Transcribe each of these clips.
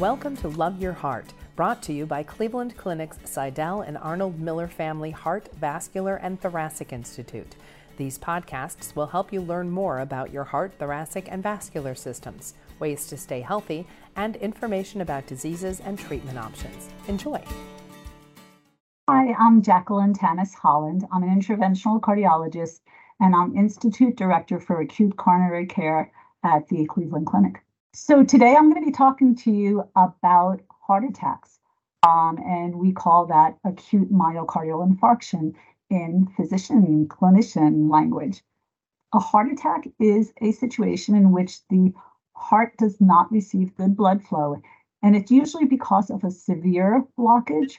Welcome to Love Your Heart, brought to you by Cleveland Clinic's Sydell and Arnold Miller Family Heart, Vascular, and Thoracic Institute. These podcasts will help you learn more about your heart, thoracic, and vascular systems, ways to stay healthy, and information about diseases and treatment options. Enjoy. Hi, I'm Jacqueline Tamis-Holland. I'm an interventional cardiologist and I'm Institute Director for Acute Coronary Care at the Cleveland Clinic. So today I'm going to be talking to you about heart attacks, um, and we call that acute myocardial infarction in physician clinician language. A heart attack is a situation in which the heart does not receive good blood flow, and it's usually because of a severe blockage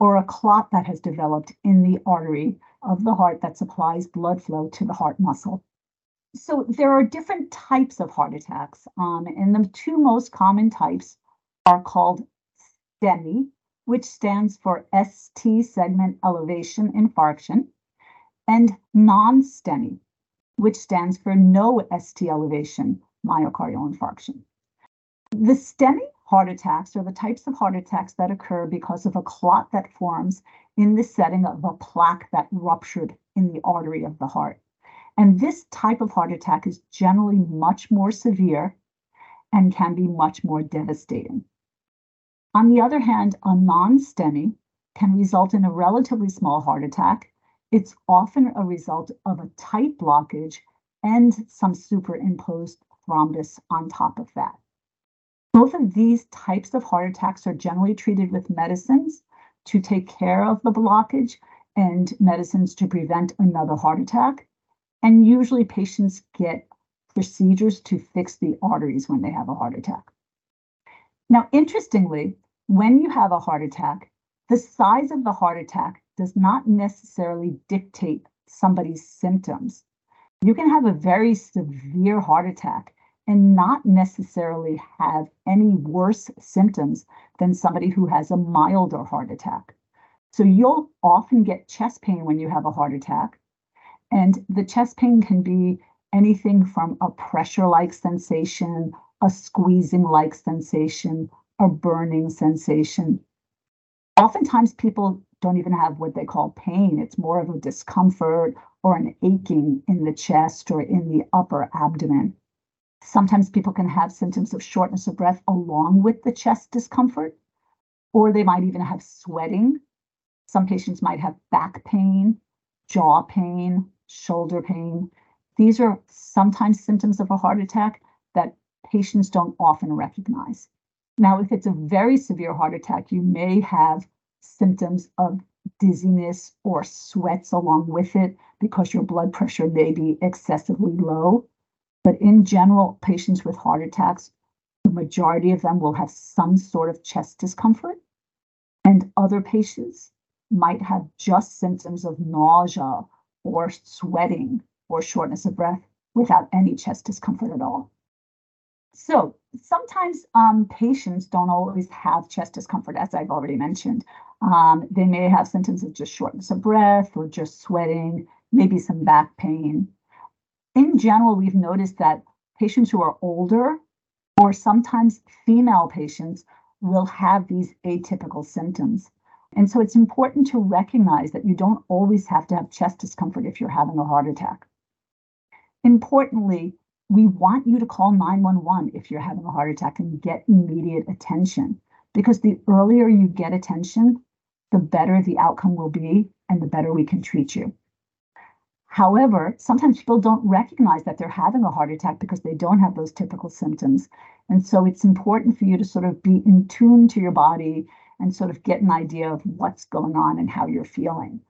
or a clot that has developed in the artery of the heart that supplies blood flow to the heart muscle. So there are different types of heart attacks, um, and the two most common types are called STEMI, which stands for ST segment elevation infarction, and non-STEMI, which stands for no ST elevation myocardial infarction. The STEMI heart attacks are the types of heart attacks that occur because of a clot that forms in the setting of a plaque that ruptured in the artery of the heart. And this type of heart attack is generally much more severe and can be much more devastating. On the other hand, a non STEMI can result in a relatively small heart attack. It's often a result of a tight blockage and some superimposed thrombus on top of that. Both of these types of heart attacks are generally treated with medicines to take care of the blockage and medicines to prevent another heart attack. And usually patients get procedures to fix the arteries when they have a heart attack. Now, interestingly, when you have a heart attack, the size of the heart attack does not necessarily dictate somebody's symptoms. You can have a very severe heart attack and not necessarily have any worse symptoms than somebody who has a milder heart attack. So you'll often get chest pain when you have a heart attack, and the chest pain can be anything from a pressure like sensation, a squeezing like sensation, a burning sensation. Oftentimes, people don't even have what they call pain. It's more of a discomfort or an aching in the chest or in the upper abdomen. Sometimes people can have symptoms of shortness of breath along with the chest discomfort, or they might even have sweating. Some patients might have back pain, jaw pain, shoulder pain. These are sometimes symptoms of a heart attack that patients don't often recognize. Now, if it's a very severe heart attack, you may have symptoms of dizziness or sweats along with it because your blood pressure may be excessively low. But in general, patients with heart attacks, the majority of them will have some sort of chest discomfort. And other patients might have just symptoms of nausea or sweating or shortness of breath without any chest discomfort at all. So sometimes um, patients don't always have chest discomfort, as I've already mentioned. Um, they may have symptoms of just shortness of breath or just sweating, maybe some back pain. In general, we've noticed that patients who are older or sometimes female patients will have these atypical symptoms. And so it's important to recognize that you don't always have to have chest discomfort if you're having a heart attack. Importantly, we want you to call 911 if you're having a heart attack and get immediate attention because the earlier you get attention, the better the outcome will be and the better we can treat you. However, sometimes people don't recognize that they're having a heart attack because they don't have those typical symptoms. And so it's important for you to sort of be in tune to your body and sort of get an idea of what's going on and how you're feeling.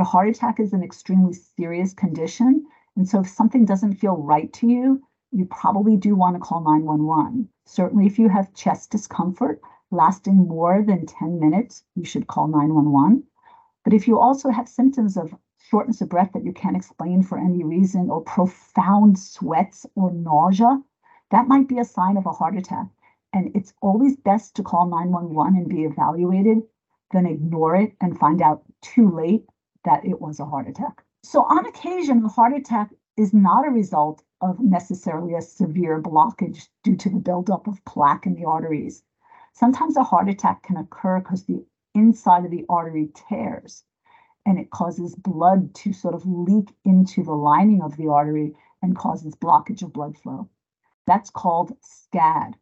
A heart attack is an extremely serious condition. And so if something doesn't feel right to you, you probably do want to call 911. Certainly, if you have chest discomfort lasting more than 10 minutes, you should call 911. But if you also have symptoms of shortness of breath that you can't explain for any reason, or profound sweats or nausea, that might be a sign of a heart attack. And it's always best to call 911 and be evaluated than ignore it and find out too late that it was a heart attack. So, on occasion, a heart attack is not a result of necessarily a severe blockage due to the buildup of plaque in the arteries. Sometimes a heart attack can occur because the inside of the artery tears and it causes blood to sort of leak into the lining of the artery and causes blockage of blood flow. That's called SCAD.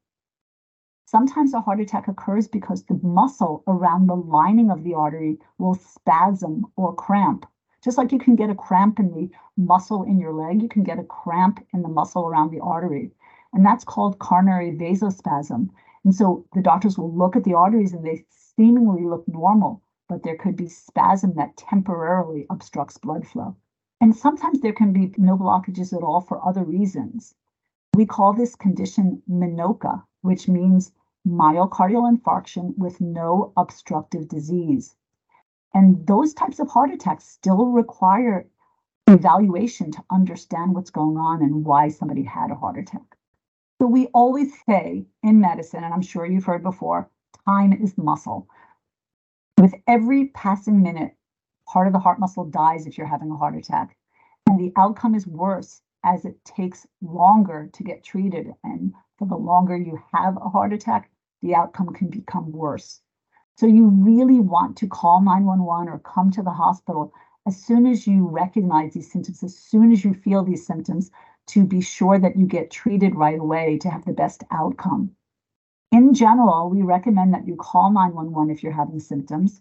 Sometimes a heart attack occurs because the muscle around the lining of the artery will spasm or cramp. Just like you can get a cramp in the muscle in your leg, you can get a cramp in the muscle around the artery. And that's called coronary vasospasm. And so the doctors will look at the arteries and they seemingly look normal, but there could be spasm that temporarily obstructs blood flow. And sometimes there can be no blockages at all for other reasons. We call this condition MINOCA, which means myocardial infarction with no obstructive disease. And those types of heart attacks still require evaluation to understand what's going on and why somebody had a heart attack. So we always say in medicine, and I'm sure you've heard before, time is muscle. With every passing minute, part of the heart muscle dies if you're having a heart attack. And the outcome is worse as it takes longer to get treated. And for the longer you have a heart attack, the outcome can become worse. So you really want to call 911 or come to the hospital as soon as you recognize these symptoms, as soon as you feel these symptoms, to be sure that you get treated right away to have the best outcome. In general, we recommend that you call 911 if you're having symptoms.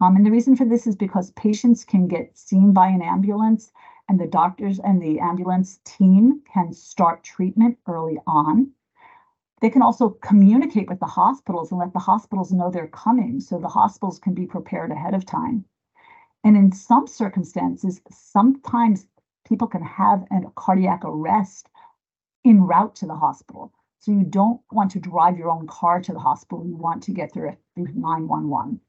Um, and the reason for this is because patients can get seen by an ambulance, and the doctors and the ambulance team can start treatment early on. They can also communicate with the hospitals and let the hospitals know they're coming so the hospitals can be prepared ahead of time. And in some circumstances, sometimes people can have a cardiac arrest en route to the hospital. So you don't want to drive your own car to the hospital. You want to get through, through 911.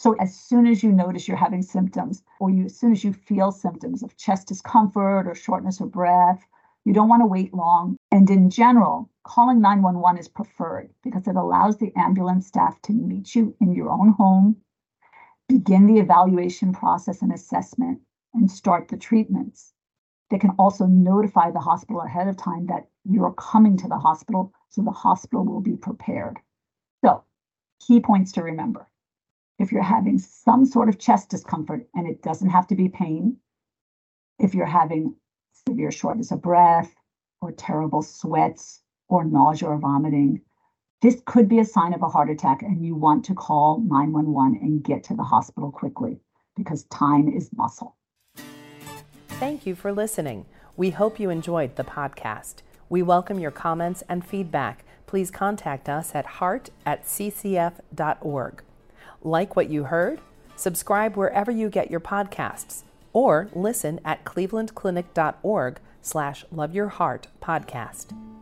So as soon as you notice you're having symptoms, or you, as soon as you feel symptoms of chest discomfort or shortness of breath, you don't want to wait long. And in general, calling 911 is preferred because it allows the ambulance staff to meet you in your own home, begin the evaluation process and assessment, and start the treatments. They can also notify the hospital ahead of time that you're coming to the hospital, so the hospital will be prepared. So, key points to remember. If you're having some sort of chest discomfort, and it doesn't have to be pain, if you're having severe shortness of breath, or terrible sweats, or nausea or vomiting, this could be a sign of a heart attack, and you want to call 911 and get to the hospital quickly because time is muscle. Thank you for listening. We hope you enjoyed the podcast. We welcome your comments and feedback. Please contact us at heart at ccf.org. Like what you heard? Subscribe wherever you get your podcasts or listen at clevelandclinic.org slash love your heart podcast.